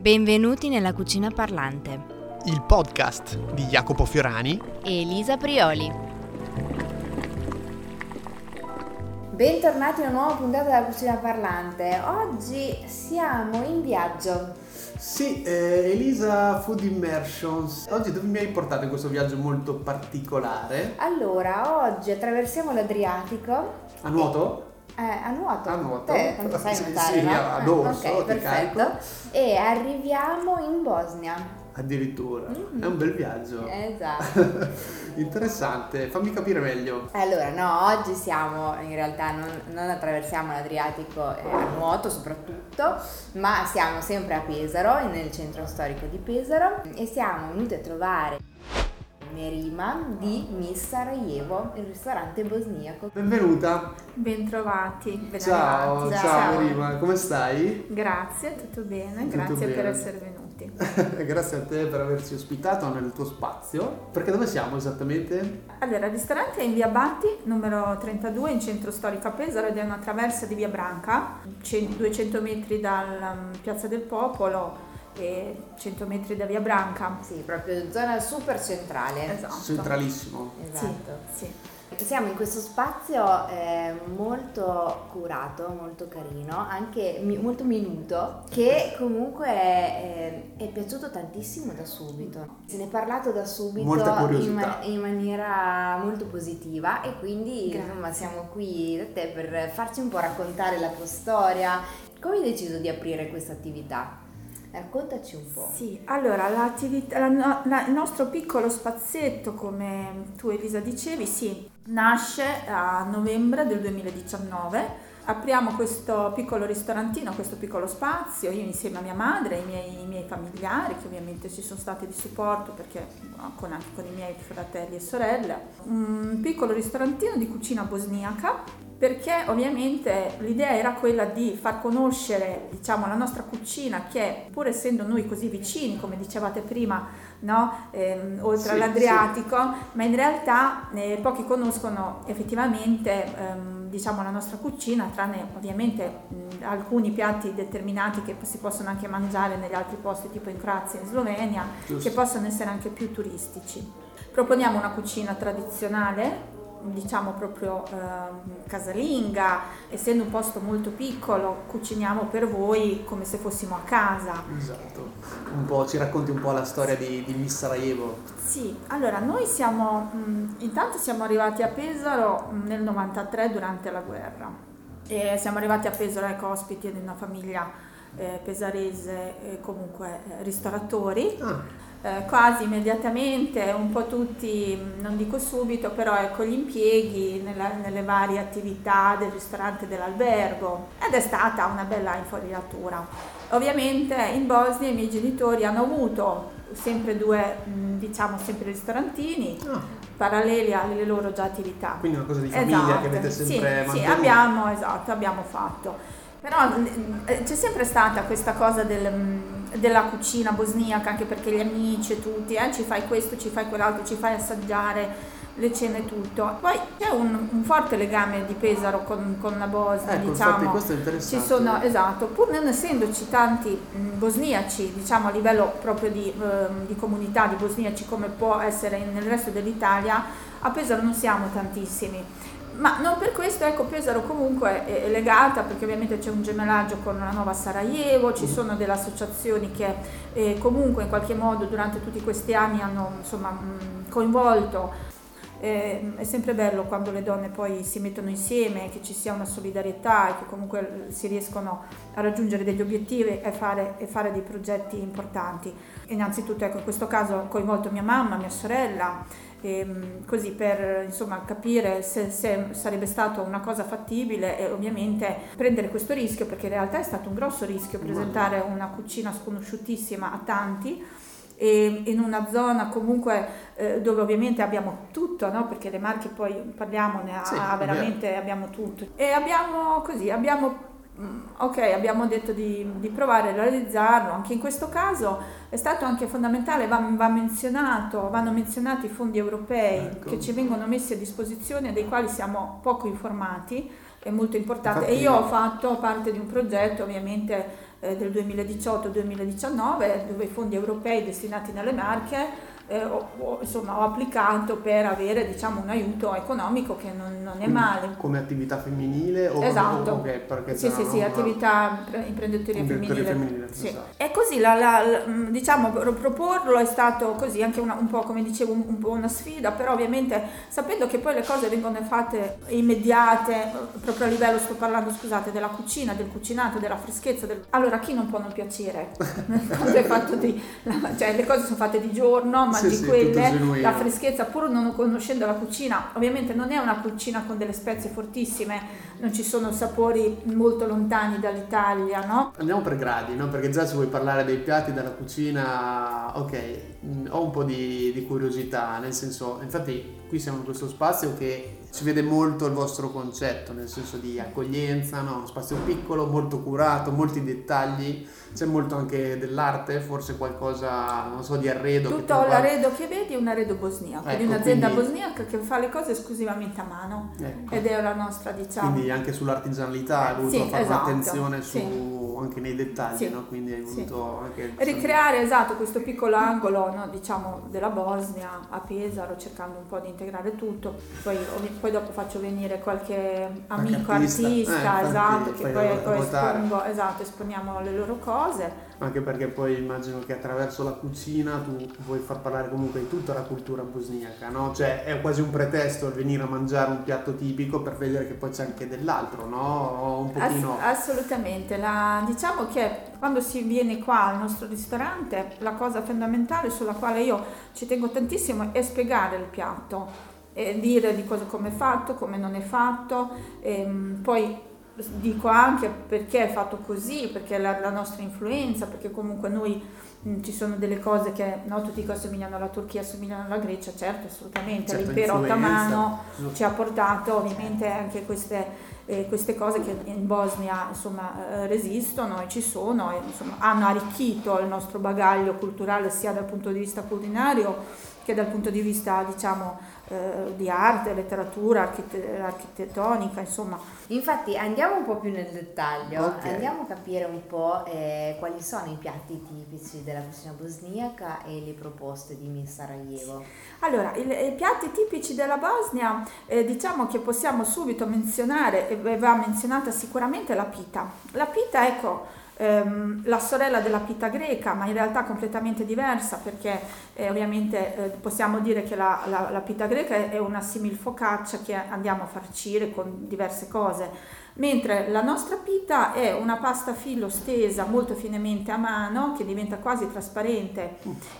Benvenuti nella Cucina Parlante. Il podcast di Jacopo Fiorani e Elisa Prioli. Bentornati in una nuova puntata della Cucina Parlante. Oggi siamo in viaggio. Sì, eh, Elisa Food Immersions. Oggi dove mi hai portato in questo viaggio molto particolare? Allora, oggi attraversiamo l'Adriatico. A nuoto? Eh, a nuoto. A nuoto. Te, tanto sai nuotare, sì, no? ad Eh, orso, Ok, ti perfetto. E arriviamo in Bosnia. Addirittura. Mhm. È un bel viaggio. Esatto. Interessante, fammi capire meglio. Allora, no, oggi siamo, in realtà non, non attraversiamo l'Adriatico eh, a nuoto soprattutto, ma siamo sempre a Pesaro, nel centro storico di Pesaro, e siamo venuti a trovare Merima di Miss Sarajevo, il ristorante bosniaco. Benvenuta. Bentrovati. ben Ciao, arrivati. ciao, Rima, come stai? Grazie, tutto bene, Tutto grazie per bene. essere venuti. Grazie a te per averci ospitato nel tuo spazio. Perché dove siamo esattamente? Allora, il ristorante è in via Batti, numero 32, in centro storico a Pesaro ed è una traversa di via Branca, cen- 200 metri dalla mm, Piazza del Popolo 100 metri da via Branca. Sì, proprio zona super centrale. Esatto. Centralissimo. Esatto. Sì. Siamo in questo spazio eh, molto curato, molto carino, anche mi- molto minuto, che comunque eh, è piaciuto tantissimo da subito. Se ne è parlato da subito Molta in, curiosità. ma- in maniera molto positiva e quindi Grazie. insomma siamo qui da te per farci un po' raccontare la tua storia. Come hai deciso di aprire questa attività? Raccontaci un po'. Sì, allora la la- il nostro piccolo spazietto, come tu Elisa dicevi, sì, nasce a novembre del 2019. Apriamo questo piccolo ristorantino, questo piccolo spazio, io insieme a mia madre e i i miei familiari, che ovviamente ci sono stati di supporto perché con, anche con i miei fratelli e sorelle. Un piccolo ristorantino di cucina bosniaca perché ovviamente l'idea era quella di far conoscere diciamo, la nostra cucina che pur essendo noi così vicini, come dicevate prima, no? Ehm, oltre Sì, all'Adriatico, ma in realtà eh, pochi conoscono effettivamente ehm, diciamo, la nostra cucina, tranne ovviamente mh, alcuni piatti determinati che si possono anche mangiare negli altri posti, tipo in Croazia e in Slovenia, Giusto. che possono essere anche più turistici. Proponiamo una cucina tradizionale, diciamo proprio ehm, casalinga, essendo un posto molto piccolo, cuciniamo per voi come se fossimo a casa. Esatto. Un po', ci racconti un po' la storia di, di Miss Sarajevo. Sì, allora noi siamo, mh, intanto siamo arrivati a Pesaro mh, nel 93 durante la guerra e siamo arrivati a Pesaro ecco ospiti di una famiglia eh, pesarese e comunque eh, ristoratori. Ah, Eh, quasi immediatamente, un po' tutti, non dico subito, però ecco gli impieghi nella- nelle varie attività del ristorante dell'albergo ed è stata una bella infarinatura. Ovviamente in Bosnia i miei genitori hanno avuto sempre due, diciamo, sempre ristorantini ah, paralleli alle loro già attività. quindi una cosa di famiglia Esatto, che avete sempre sì. Sì, abbiamo, esatto, abbiamo fatto. Però eh, c'è sempre stata questa cosa del, della cucina bosniaca, anche perché gli amici e tutti, eh, ci fai questo, ci fai quell'altro, ci fai assaggiare le cene tutto. Poi c'è un, un forte legame di Pesaro con, con la Bosnia, Ecco, infatti diciamo. questo è interessante. Ci sono, esatto, pur non essendoci tanti mh, bosniaci, diciamo a livello proprio di, ehm, di comunità di bosniaci come può essere nel resto dell'Italia, a Pesaro non siamo tantissimi. Ma non per questo, ecco, Pesaro comunque è è legata perché ovviamente c'è un gemellaggio con la nuova Sarajevo, ci sono delle associazioni che eh, comunque in qualche modo durante tutti questi anni hanno insomma, mh, coinvolto eh, è sempre bello quando le donne poi si mettono insieme, che ci sia una solidarietà e che comunque si riescono a raggiungere degli obiettivi e fare, e fare dei progetti importanti. Innanzitutto ecco, in questo caso ho coinvolto mia mamma, mia sorella, ehm, così per insomma, capire se, se sarebbe stata una cosa fattibile e ovviamente prendere questo rischio perché in realtà è stato un grosso rischio presentare una cucina sconosciutissima a tanti e in una zona comunque eh, dove ovviamente abbiamo tutto, no? perché le Marche poi parliamone, ha, Sì, ha è veramente abbiamo tutto. E abbiamo così, abbiamo, ok, abbiamo detto di, di provare a realizzarlo, anche in questo caso è stato anche fondamentale, va, va menzionato, vanno menzionati i fondi europei Ecco. che ci vengono messi a disposizione, dei quali siamo poco informati, è molto importante. Infatti- e io ho fatto parte di un progetto ovviamente eh, del 2018-2019 dove i fondi europei destinati nelle Marche eh, ho, insomma, ho applicato per avere diciamo, un aiuto economico che non, non è male. Come attività femminile? O esatto. Okay, perché sì, sì, sì, attività imprenditoria femminile. femminile sì. Esatto. E così, la, la, la, diciamo, proporlo è stato così, anche una, un po' come dicevo, un, un, po' una sfida, però ovviamente sapendo che poi le cose vengono fatte immediate, proprio a livello, sto parlando, scusate, della cucina, del cucinato, della freschezza, del... allora chi non può non piacere? di, cioè, le cose sono fatte di giorno, ma sì, di quelle, la freschezza, pur non conoscendo la cucina, ovviamente non è una cucina con delle spezie fortissime, non ci sono sapori molto lontani dall'Italia, no? Andiamo per gradi, no? Perché già se vuoi parlare dei piatti della cucina, ok, mm, ho un po' di, di curiosità, nel senso, infatti qui siamo in questo spazio che si vede molto il vostro concetto, nel senso di accoglienza, no? spazio piccolo, molto curato, molti dettagli, c'è molto anche dell'arte, forse qualcosa, non so, di arredo. Tutto l'arredo che vedi è un arredo bosniaco, ecco, di un'azienda quindi... bosniaca che fa le cose esclusivamente a mano ecco. ed è la nostra, diciamo. Quindi anche sull'artigianalità hai voluto sì, fare esatto, un'attenzione su, sì. anche nei dettagli, sì, no? Quindi hai voluto anche... Ricreare, esatto, questo piccolo angolo, no? diciamo, della Bosnia a Pesaro, cercando un po' di integrare tutto, poi, poi dopo faccio venire qualche amico artista, artista eh, esatto, che poi, poi espongo, esatto, esponiamo le loro cose anche perché poi immagino che attraverso la cucina tu vuoi far parlare comunque di tutta la cultura bosniaca, no? Cioè è quasi un pretesto il venire a mangiare un piatto tipico per vedere che poi c'è anche dell'altro, no? Un pochino... Ass- assolutamente, la, diciamo che quando si viene qua al nostro ristorante la cosa fondamentale sulla quale io ci tengo tantissimo è spiegare il piatto. E dire di cosa come è fatto, come non è fatto, ehm, poi dico anche perché è fatto così, perché la, la nostra influenza, perché comunque noi mh, mm, ci sono delle cose che no, tutti che assomigliano alla Turchia, assomigliano alla Grecia, certo, assolutamente, certo, l'impero ottomano ci ha portato ovviamente anche queste, eh, queste cose che in Bosnia insomma, eh, resistono e ci sono, e, insomma, hanno arricchito il nostro bagaglio culturale sia dal punto di vista culinario che dal punto di vista diciamo eh, di arte, letteratura, archite- architettonica, insomma. Infatti andiamo un po' più nel dettaglio, okay. andiamo a capire un po' eh, quali sono i piatti tipici della cucina bosniaca e le proposte di Miss Sarajevo. Allora, il, i piatti tipici della Bosnia, eh, diciamo che possiamo subito menzionare, e va menzionata sicuramente la pita. La pita, ecco, ehm, la sorella della pita greca, ma in realtà completamente diversa perché eh, ovviamente eh, possiamo dire che la, la, la, pita greca è una simil focaccia che andiamo a farcire con diverse cose. Mentre la nostra pita è una pasta filo stesa molto finemente a mano che diventa quasi trasparente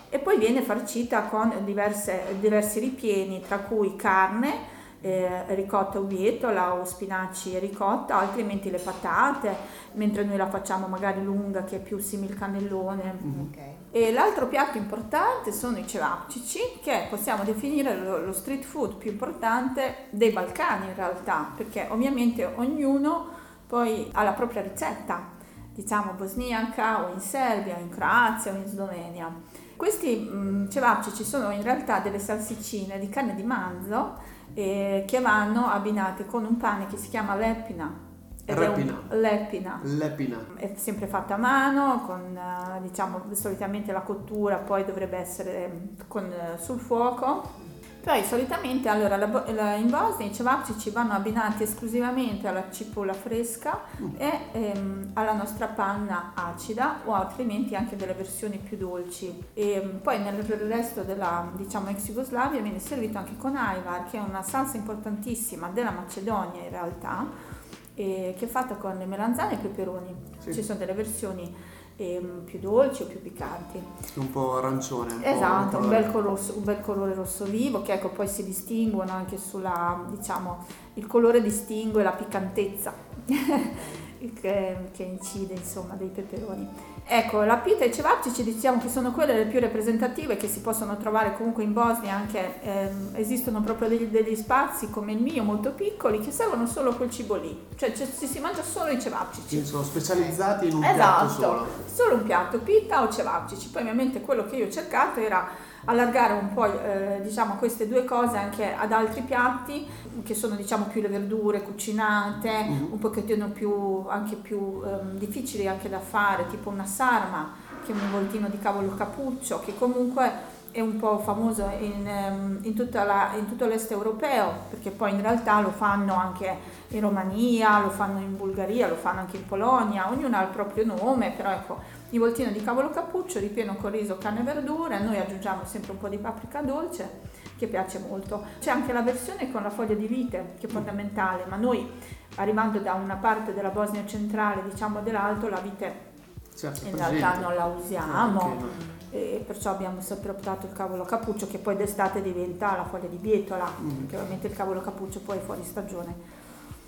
e poi viene farcita con diverse, diversi ripieni tra cui carne, eh, ricotta o bietola o spinaci e ricotta, altrimenti le patate, mentre noi la facciamo magari lunga che è più simile cannellone. Mm-hmm. Okay. E l'altro piatto importante sono i cevapcici, che possiamo definire lo, lo, street food più importante dei Balcani in realtà, perché ovviamente ognuno poi ha la propria ricetta, diciamo bosniaca o in Serbia, o in Croazia o in Slovenia. Questi mh, cevapcici sono in realtà delle salsiccine di carne di manzo eh, che vanno abbinate con un pane che si chiama leppina. Lepina. È un, lepina. Lepina. È sempre fatta a mano, con eh, diciamo solitamente la cottura poi dovrebbe essere mm, con, eh, sul fuoco poi solitamente allora, la, la, in Bosnia i cevapcici vanno abbinati esclusivamente alla cipolla fresca mm. e ehm, alla nostra panna acida o altrimenti anche delle versioni più dolci. E, ehm, poi nel resto della diciamo, ex Jugoslavia viene servito anche con ajvar che è una salsa importantissima della Macedonia in realtà che è fatta con le melanzane e i peperoni. Sì. Ci sono delle versioni ehm, più dolci o più piccanti. Un po' arancione. Un esatto, po un, bel colore, un, bel colore, rosso vivo che ecco poi si distinguono anche sulla, diciamo, il colore distingue la piccantezza che, che incide insomma dei peperoni. Ecco, la pita e i cevapcici diciamo che sono quelle le più rappresentative che si possono trovare comunque in Bosnia, anche ehm, esistono proprio degli, degli, spazi come il mio molto piccoli che servono solo quel cibo lì, cioè, cioè si, si mangia solo i cevapcici. Quindi sono specializzati in un esatto, piatto solo. solo un piatto, pita o cevapcici. Poi ovviamente quello che io ho cercato era allargare un po' eh, diciamo, queste due cose anche ad altri piatti che sono diciamo, più le verdure cucinate, mm-hmm. un pochettino più, anche più ehm, difficili anche da fare, tipo una sarma, che è un involtino di cavolo cappuccio, che comunque è un po' famoso in, ehm, in, la, in, tutto l'est europeo, perché poi in realtà lo fanno anche in Romania, lo fanno in Bulgaria, lo fanno anche in Polonia, ognuno ha il proprio nome, però ecco, il voltino di cavolo cappuccio ripieno con riso, carne e verdure, noi aggiungiamo sempre un po' di paprika dolce che piace molto. C'è anche la versione con la foglia di vite che è fondamentale, ma noi arrivando da una parte della Bosnia centrale, diciamo dell'alto, la vite certo, in presente. realtà non la usiamo. Okay e perciò abbiamo sempre optato il cavolo cappuccio che poi d'estate diventa la foglia di bietola, mm. che ovviamente il cavolo cappuccio poi è fuori stagione.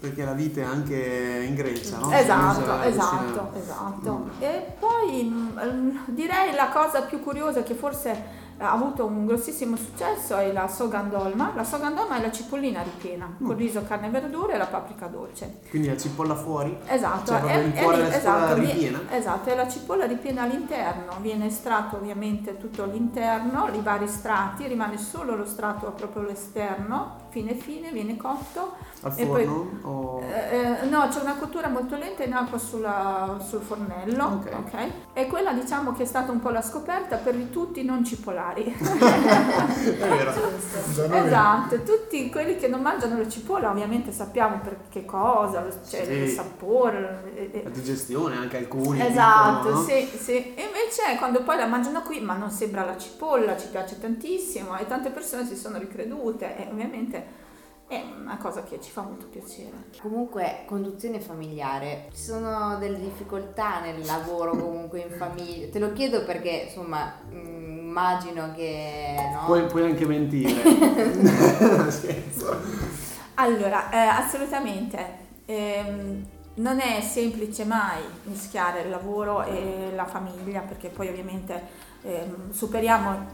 Perché la vite è anche in Grecia, no? Esatto, esatto, esatto. Mm. E poi mm, direi la cosa più curiosa che forse ha avuto un grossissimo successo è la sogandolma. La sogandolma è la cipollina ripiena, mm. con riso, carne e verdure e la paprika dolce. Quindi la cipolla fuori? Esatto, cioè, è, è, è, esatto, ripiena? Esatto, è la cipolla ripiena all'interno, viene estratto ovviamente tutto l'interno, i vari strati, rimane solo lo strato proprio l'esterno, fine fine, viene cotto. Al forno? Poi, o... eh, eh, no, c'è una cottura molto lenta in acqua sulla, sul fornello, okay. ok? E quella diciamo che è stata un po' la scoperta per i tutti non cipollari particolari. è vero. esatto, tutti quelli che non mangiano la cipolla ovviamente sappiamo per che cosa, cioè sì. il sapore. La digestione anche alcuni. Esatto, dicono, no? sì, sì. E invece quando poi la mangiano qui, ma non sembra la cipolla, ci piace tantissimo e tante persone si sono ricredute e ovviamente è una cosa che ci fa molto piacere. Comunque, conduzione familiare, ci sono delle difficoltà nel lavoro comunque in famiglia? Te lo chiedo perché, insomma, immagino che... No? Puoi, puoi anche mentire. Scherzo. Allora, eh, assolutamente. Eh, non è semplice mai mischiare il lavoro e la famiglia perché poi ovviamente eh, superiamo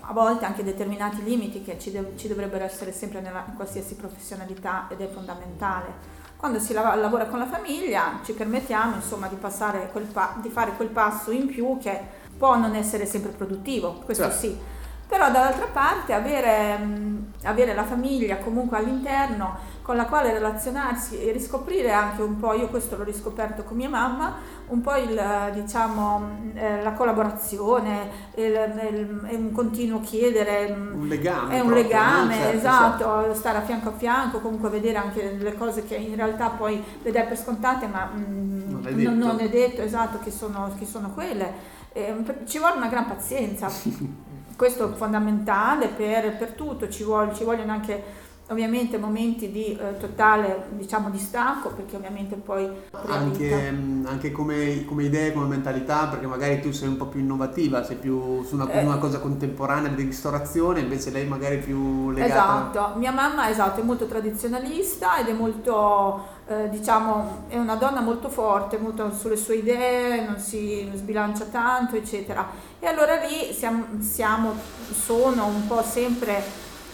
a volte anche determinati limiti che ci, de- ci dovrebbero essere sempre nella, in qualsiasi professionalità ed è fondamentale. Quando si lav- lavora con la famiglia ci permettiamo insomma di, pa- di fare quel passo in più che può non essere sempre produttivo, questo certo. sì, però dall'altra parte avere, avere, la famiglia comunque all'interno con la quale relazionarsi e riscoprire anche un po', io questo l'ho riscoperto con mia mamma, un po' il, diciamo, eh, la collaborazione, è un continuo chiedere, un legame, è un proprio, legame, certo, esatto, certo. stare a fianco a fianco, comunque vedere anche le cose che in realtà poi dai per scontate ma mh, non, è non, non, è detto esatto che sono, che sono quelle. Eh, ci vuole una gran pazienza, questo è fondamentale per, per tutto, ci, vuole, ci vogliono anche ovviamente momenti di eh, totale diciamo distacco perché ovviamente poi anche, mm, anche come, come, idee come mentalità perché magari tu sei un po' più innovativa sei più su una, eh, una cosa contemporanea di ristorazione invece lei magari è più legata esatto mia mamma esatto è molto tradizionalista ed è molto eh, diciamo, è una donna molto forte, molto sulle sue idee, non si sbilancia tanto, eccetera. E allora lì siamo, siamo sono un po' sempre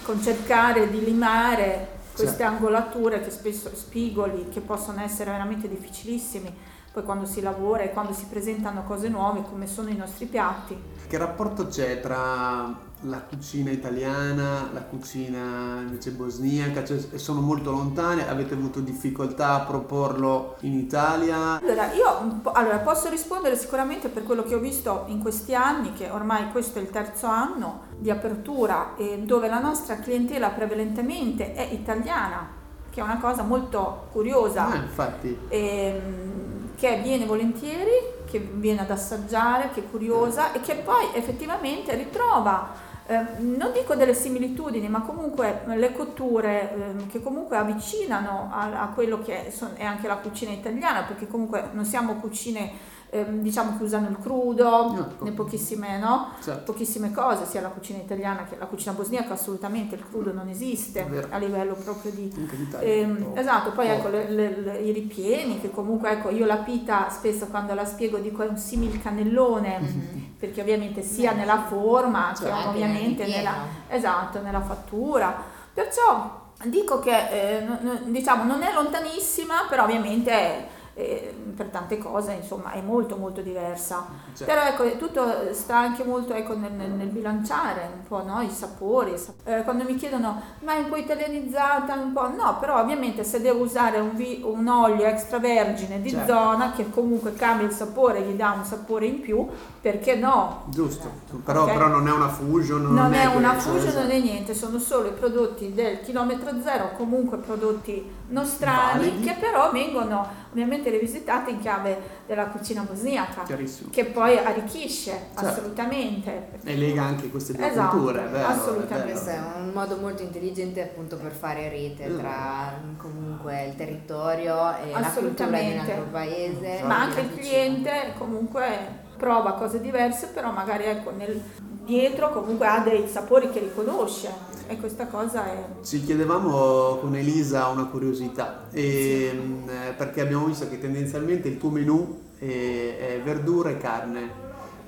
con cercare di limare queste angolature che spesso spigoli, che possono essere veramente difficilissimi poi quando si lavora e quando si presentano cose nuove come sono i nostri piatti. Che rapporto c'è tra la cucina italiana, la cucina invece bosniaca, cioè sono molto lontane, avete avuto difficoltà a proporlo in Italia? Allora, io allora, posso rispondere sicuramente per quello che ho visto in questi anni, che ormai questo è il terzo anno di apertura, eh, dove la nostra clientela prevalentemente è italiana, che è una cosa molto curiosa. Ah, infatti. Ehm, che viene volentieri, che viene ad assaggiare, che è curiosa e che poi effettivamente ritrova eh, non dico delle similitudini, ma comunque le cotture eh, che comunque avvicinano a, a quello che è, è, anche la cucina italiana, perché comunque non siamo cucine ehm, diciamo che usano il crudo, ecco. ne pochissime, no? certo. pochissime cose, sia la cucina italiana che la cucina bosniaca, assolutamente il crudo non esiste a livello proprio di... Ehm, esatto, poi ecco le, le, le, i ripieni, che comunque ecco io la pita spesso quando la spiego dico è un simil cannellone, mm-hmm. perché ovviamente sia Beh, nella forma cioè, che ovviamente nella, esatto, nella fattura. Perciò dico che eh, diciamo non è lontanissima, però ovviamente eh, per tante cose, insomma, è molto molto diversa. Cioè, Però ecco, tutto sta anche molto ecco, nel, nel- bilanciare un po' no? i sapori. eh, quando mi chiedono ma è un po' italianizzata, un po'. No, però ovviamente se devo usare un, vi- un olio extravergine di Certo. zona che comunque cambia il sapore, gli dà un sapore in più, perché no? giusto, però, Ok. però non è una fusion. Non, è, una questo, fusion, esatto. non è niente, sono solo i prodotti del chilometro zero, comunque prodotti nostrani Validi. che però vengono ovviamente rivisitati in chiave della cucina bosniaca, che poi arricchisce Certo. assolutamente. E lega anche queste due Esatto, culture, è vero, è assolutamente. vero. Questo è un modo molto intelligente appunto per fare rete Esatto. tra comunque il territorio e la cultura di un altro paese. Ma anche il cliente comunque prova cose diverse, però magari ecco nel dietro comunque ha dei sapori che riconosce e questa cosa è Ci chiedevamo con Elisa una curiosità, ehm, eh, perché abbiamo visto che tendenzialmente il tuo menù è, è verdura e carne,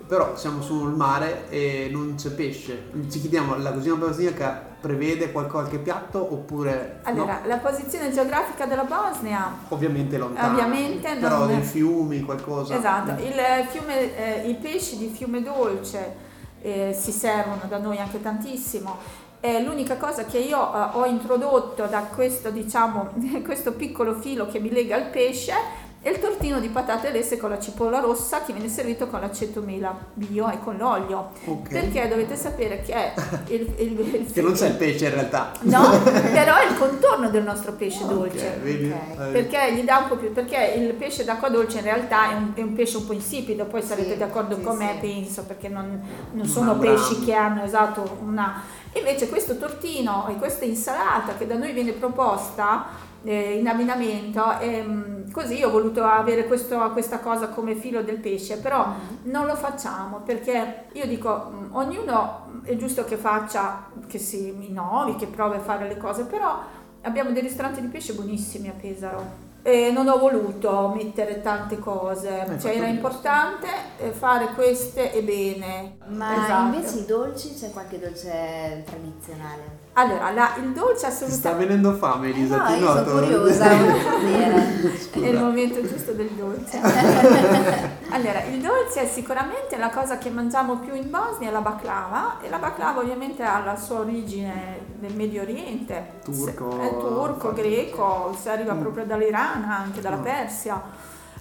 però siamo sul mare e non c'è pesce. Ci chiediamo, la cucina bosniaca prevede qual- qualche piatto oppure Allora, no? la posizione geografica della Bosnia Ovviamente lontano, Ovviamente però non- dei fiumi, qualcosa. Esatto, il fiume, eh, i pesci di fiume dolce eh, si servono da noi anche tantissimo. È l'unica cosa che io eh, ho introdotto da questo, diciamo, questo piccolo filo che mi lega al pesce è il tortino di patate lesse con la cipolla rossa che viene servito con l'aceto mela bio e con l'olio. Ok. Perché dovete sapere che è il, il, il- Che non c'è il pesce in realtà. No, però è il contorno del nostro pesce Ok, dolce. vedi? Ok. Eh, Perché gli dà un po' più, perché il pesce d'acqua dolce in realtà è un, è un pesce un po' insipido, poi sarete Sì, d'accordo sì, con me, sì. penso, perché non, non sono ambrame. pesci che hanno esatto una... Invece questo tortino e questa insalata che da noi viene proposta eh, in abbinamento, ehm, così ho voluto avere questo- questa cosa come filo del pesce, però Mm-hmm. non lo facciamo perché io dico mh, ognuno mh, è giusto che faccia, che si innovi, che provi a fare le cose, però abbiamo dei ristoranti di pesce buonissimi a Pesaro. E non ho voluto mettere tante cose, cioè era importante fare queste e bene. Ma Esatto. invece i dolci c'è qualche dolce tradizionale? Allora, la- il dolce Ti sta assolutamente venendo fame Elisa, no, ti io sono noto. curiosa, sapere. Scusa. è il momento giusto del dolce. allora, il dolce è sicuramente la cosa che mangiamo più in Bosnia, è la baklava, e la baklava ovviamente ha la sua origine nel Medio Oriente. Turco, Se- È turco, greco, si arriva Mm. proprio dall'Iran, anche dalla. Persia.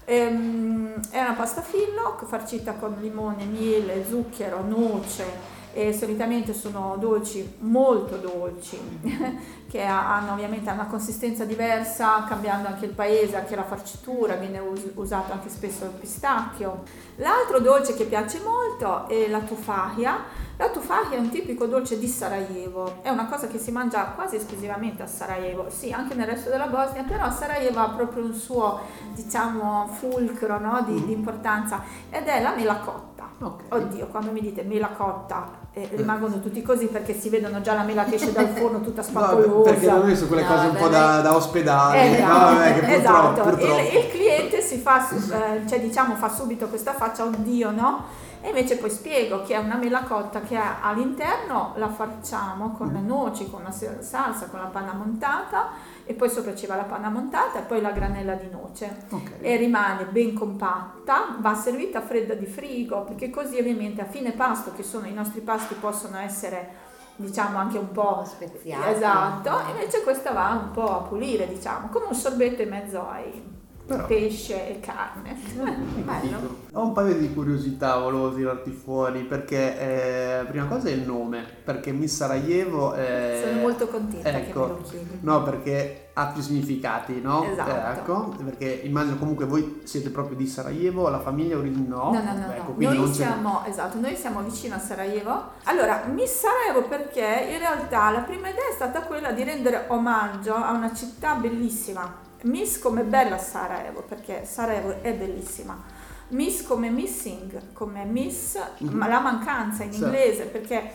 Ehm, è una pasta fillo farcita con limone, miele, zucchero, noce e solitamente sono dolci molto dolci che ha- hanno ovviamente una consistenza diversa cambiando anche il paese, anche la farcitura, viene us- usato anche spesso il pistacchio. L'altro dolce che piace molto è la tufahia. La tufahia è un tipico dolce di Sarajevo, è una cosa che si mangia quasi esclusivamente a Sarajevo, sì anche nel resto della Bosnia, però Sarajevo ha proprio un suo diciamo fulcro no, di, di importanza ed è la mela cotta. Ok. Oddio, quando mi dite mela cotta eh, rimangono tutti così perché si vedono già la mela che esce dal forno tutta No, spapolosa. perché da noi sono quelle No, cose un vabbè, po' da, da ospedale. Esatto, no, vabbè, che purtroppo, esatto. purtroppo. Il, il cliente si fa, eh, cioè diciamo fa subito questa faccia, oddio no? E invece poi spiego che è una mela cotta che all'interno la farciamo con le noci, con la salsa, con la panna montata e poi sopra ci va la panna montata e poi la granella di noce Ok. e rimane ben compatta, va servita fredda di frigo perché così ovviamente a fine pasto, che sono i nostri pasti possono essere diciamo anche un po' Speziati. Esatto, invece questa va un po' a pulire, diciamo, come un sorbetto in mezzo ai Però- pesce e carne. Bello. Ho un paio di curiosità, volevo tirarti fuori perché eh, prima cosa è il nome, perché Miss Sarajevo è... Sono molto contenta che ecco, me lo chiedi. No, perché ha più significati, no? Esatto. Eh, ecco, perché immagino comunque voi siete proprio di Sarajevo, la famiglia origine no? No, no, no, Ecco, no. Noi siamo, esatto, noi siamo vicino a Sarajevo. Allora, Miss Sarajevo perché in realtà la prima idea è stata quella di rendere omaggio a una città bellissima. Miss come bella Sarajevo, perché Sarajevo è bellissima. Miss come missing, come miss, Mhm. ma la mancanza in inglese, perché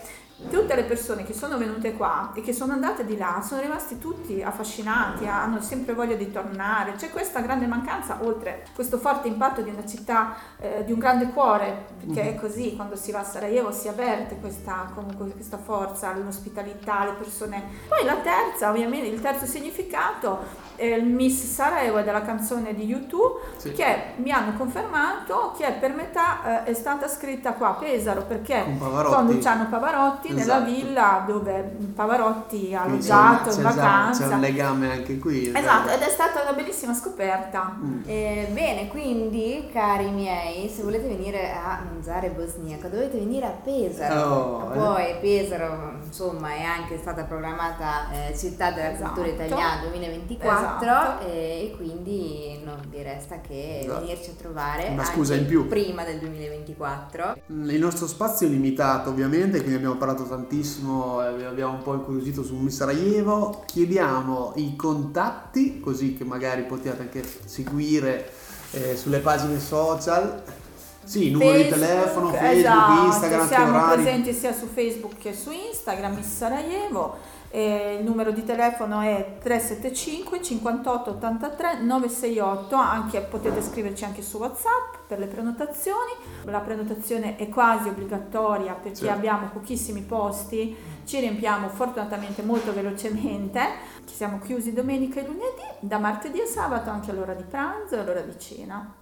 tutte le persone che sono venute qua e che sono andate di là sono rimasti tutti affascinati, hanno sempre voglia di tornare. C'è questa grande mancanza, oltre questo forte impatto di una città eh, di un grande cuore, perché è così, quando si va a Sarajevo si avverte questa, comunque, questa forza, l'ospitalità, le persone. Poi la terza, ovviamente, il terzo significato è il Miss Sarajevo della canzone di YouTube sì. che mi hanno confermato che per metà eh, è stata scritta qua a Pesaro perché con Luciano Pavarotti esatto. nella villa dove Pavarotti ha alloggiato in vacanza. C'è un legame anche qui. Esatto, ed è stata una bellissima scoperta. Mm. Eh, bene, quindi cari miei, se volete venire a mangiare bosniaco dovete venire a Pesaro. Oh, Poi eh. Pesaro, insomma, è anche stata programmata eh, città della esatto. cultura italiana 2024 esatto. e quindi non vi resta che esatto. venirci a trovare una scusa in più prima del 2024. Il nostro spazio è limitato ovviamente, quindi abbiamo parlato tantissimo, eh, abbiamo un po' incuriosito su Sarajevo, chiediamo i contatti così che magari potete anche seguire eh, sulle pagine social. Sì, numero Facebook, di telefono, Facebook, esatto, Instagram, siamo presenti sia su Facebook che su Instagram, Miss Sarajevo eh, il numero di telefono è 375 58 83 968, anche, potete scriverci anche su WhatsApp per le prenotazioni. La prenotazione è quasi obbligatoria perché certo. abbiamo pochissimi posti, ci riempiamo fortunatamente molto velocemente. Ci siamo chiusi domenica e lunedì, da martedì a sabato anche all'ora di pranzo e all'ora di cena.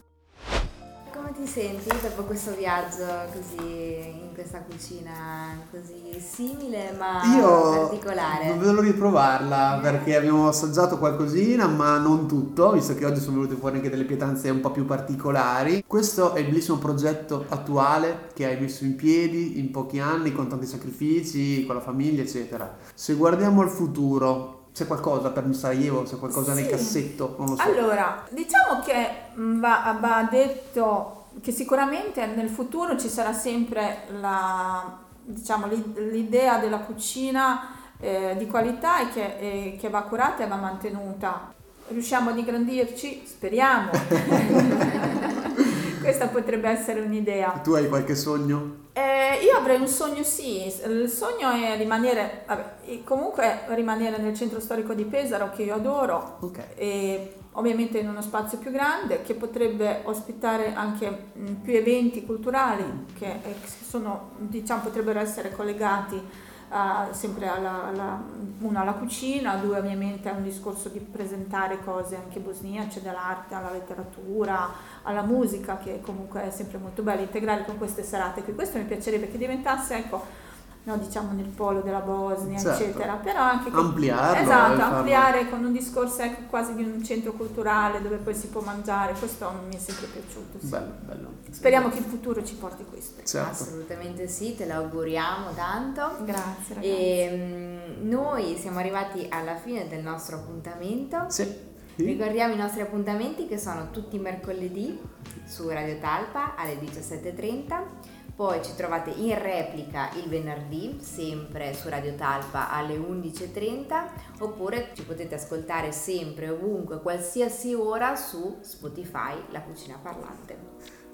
Come ti senti dopo questo viaggio così in questa cucina così simile ma Io particolare? Io volevo riprovarla perché abbiamo assaggiato qualcosina ma non tutto, visto che oggi sono venute fuori anche delle pietanze un po' più particolari. Questo è il bellissimo progetto attuale che hai messo in piedi in pochi anni con tanti sacrifici, con la famiglia eccetera. Se guardiamo al futuro, c'è qualcosa per Sarajevo, c'è qualcosa sì. nel cassetto? Non lo so. Allora, diciamo che mm, va, va, detto che sicuramente nel futuro ci sarà sempre la, diciamo, l'idea della cucina eh, di qualità e che, eh, che va curata e va mantenuta. Riusciamo ad ingrandirci? Speriamo. Questa potrebbe essere un'idea. Tu hai qualche sogno? Eh, io avrei un sogno, sì. Il sogno è rimanere, vabbè, comunque rimanere nel centro storico di Pesaro, che io adoro, okay. e ovviamente in uno spazio più grande, che potrebbe ospitare anche mh, più eventi culturali, che eh, sono, diciamo, potrebbero essere collegati uh, sempre alla, alla, uno alla cucina, due ovviamente a un discorso di presentare cose anche bosniache, dall'arte alla letteratura, alla musica che comunque è sempre molto bello integrare con queste serate qui. Questo mi piacerebbe che diventasse ecco no, diciamo nel polo della Bosnia, certo. eccetera, però anche che, ampliarlo, esatto, ampliare con un discorso ecco, quasi di un centro culturale dove poi si può mangiare, questo mi è sempre piaciuto. Sì. Bello, bello. Speriamo che il futuro ci porti questo. Certo. Assolutamente sì, te l'auguriamo tanto. Grazie ragazzi. E, um, noi siamo arrivati alla fine del nostro appuntamento. Sì. Sì. Ricordiamo i nostri appuntamenti che sono tutti mercoledì su Radio Talpa alle 17.30 poi ci trovate in replica il venerdì, sempre su Radio Talpa alle 11.30, oppure ci potete ascoltare sempre, ovunque, qualsiasi ora su Spotify, la cucina parlante.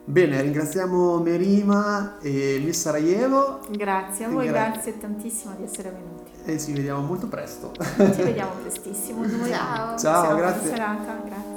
Bene, ringraziamo Merima e Miss Sarajevo. Grazie a voi, Gra- grazie tantissimo di essere venuti. E ci vediamo molto presto. Ci vediamo prestissimo. Ciao. Ciao, Ciao grazie. Buona serata, grazie.